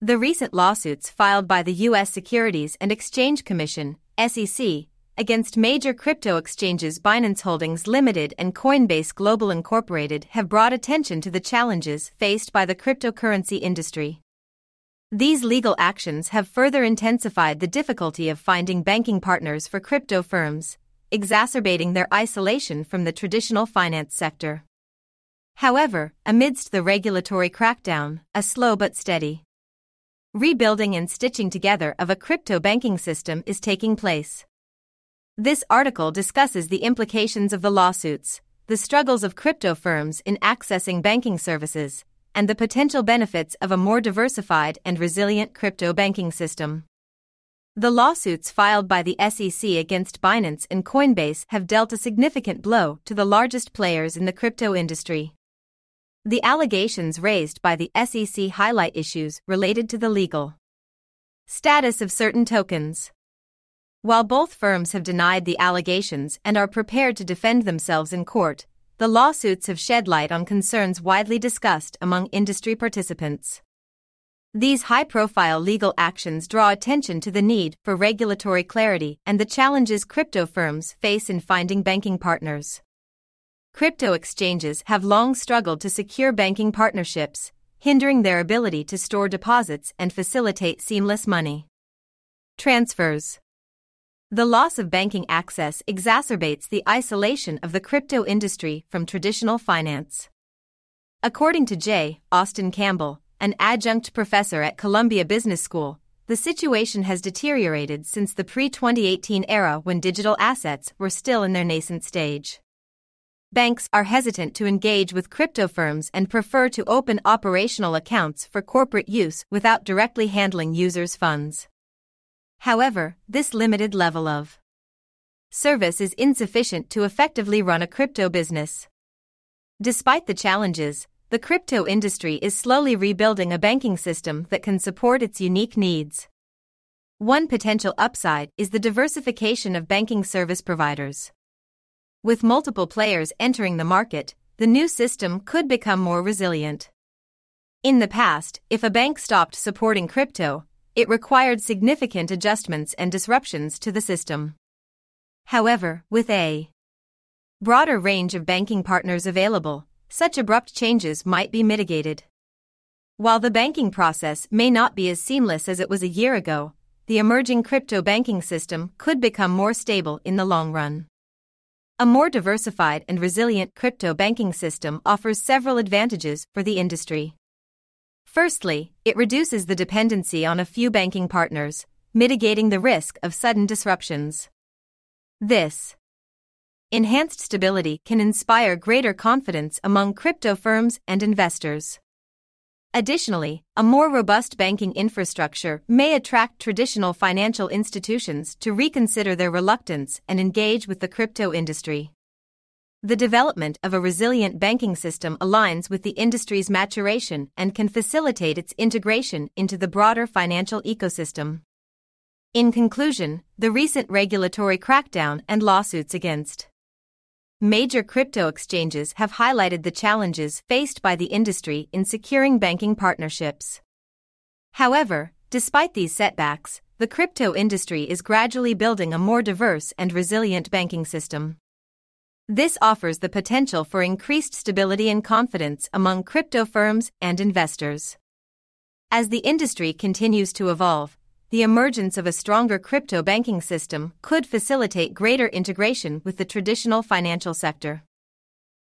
The recent lawsuits filed by the U.S. Securities and Exchange Commission, SEC, against major crypto exchanges Binance Holdings Limited and Coinbase Global Incorporated have brought attention to the challenges faced by the cryptocurrency industry. These legal actions have further intensified the difficulty of finding banking partners for crypto firms, exacerbating their isolation from the traditional finance sector. However, amidst the regulatory crackdown, a slow but steady rebuilding and stitching together of a crypto banking system is taking place. This article discusses the implications of the lawsuits, the struggles of crypto firms in accessing banking services, and the potential benefits of a more diversified and resilient crypto banking system. The lawsuits filed by the SEC against Binance and Coinbase have dealt a significant blow to the largest players in the crypto industry. The allegations raised by the SEC highlight issues related to the legal status of certain tokens. While both firms have denied the allegations and are prepared to defend themselves in court, the lawsuits have shed light on concerns widely discussed among industry participants. These high profile legal actions draw attention to the need for regulatory clarity and the challenges crypto firms face in finding banking partners. Crypto exchanges have long struggled to secure banking partnerships, hindering their ability to store deposits and facilitate seamless money transfers. The loss of banking access exacerbates the isolation of the crypto industry from traditional finance. According to J. Austin Campbell, an adjunct professor at Columbia Business School, the situation has deteriorated since the pre 2018 era when digital assets were still in their nascent stage. Banks are hesitant to engage with crypto firms and prefer to open operational accounts for corporate use without directly handling users' funds. However, this limited level of service is insufficient to effectively run a crypto business. Despite the challenges, the crypto industry is slowly rebuilding a banking system that can support its unique needs. One potential upside is the diversification of banking service providers. With multiple players entering the market, the new system could become more resilient. In the past, if a bank stopped supporting crypto, it required significant adjustments and disruptions to the system. However, with a broader range of banking partners available, such abrupt changes might be mitigated. While the banking process may not be as seamless as it was a year ago, the emerging crypto banking system could become more stable in the long run. A more diversified and resilient crypto banking system offers several advantages for the industry. Firstly, it reduces the dependency on a few banking partners, mitigating the risk of sudden disruptions. This enhanced stability can inspire greater confidence among crypto firms and investors. Additionally, a more robust banking infrastructure may attract traditional financial institutions to reconsider their reluctance and engage with the crypto industry. The development of a resilient banking system aligns with the industry's maturation and can facilitate its integration into the broader financial ecosystem. In conclusion, the recent regulatory crackdown and lawsuits against major crypto exchanges have highlighted the challenges faced by the industry in securing banking partnerships. However, despite these setbacks, the crypto industry is gradually building a more diverse and resilient banking system. This offers the potential for increased stability and confidence among crypto firms and investors. As the industry continues to evolve, the emergence of a stronger crypto banking system could facilitate greater integration with the traditional financial sector.